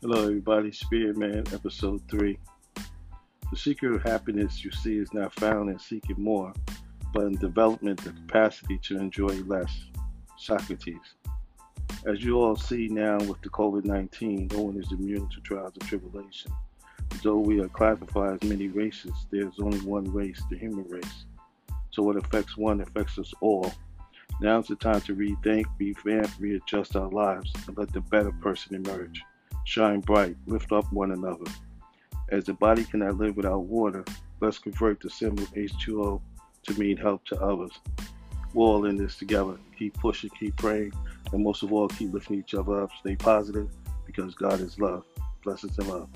Hello, everybody. Spirit Man, episode 3. The secret of happiness you see is not found in seeking more, but in development the capacity to enjoy less. Socrates. As you all see now with the COVID 19, no one is immune to trials and tribulation. Though we are classified as many races, there is only one race, the human race. So what affects one affects us all. Now is the time to rethink, revamp, readjust our lives, and let the better person emerge shine bright, lift up one another. As the body cannot live without water, let's convert the symbol H2O to mean help to others. We're all in this together. Keep pushing, keep praying, and most of all, keep lifting each other up. Stay positive because God is love. Blessings and love.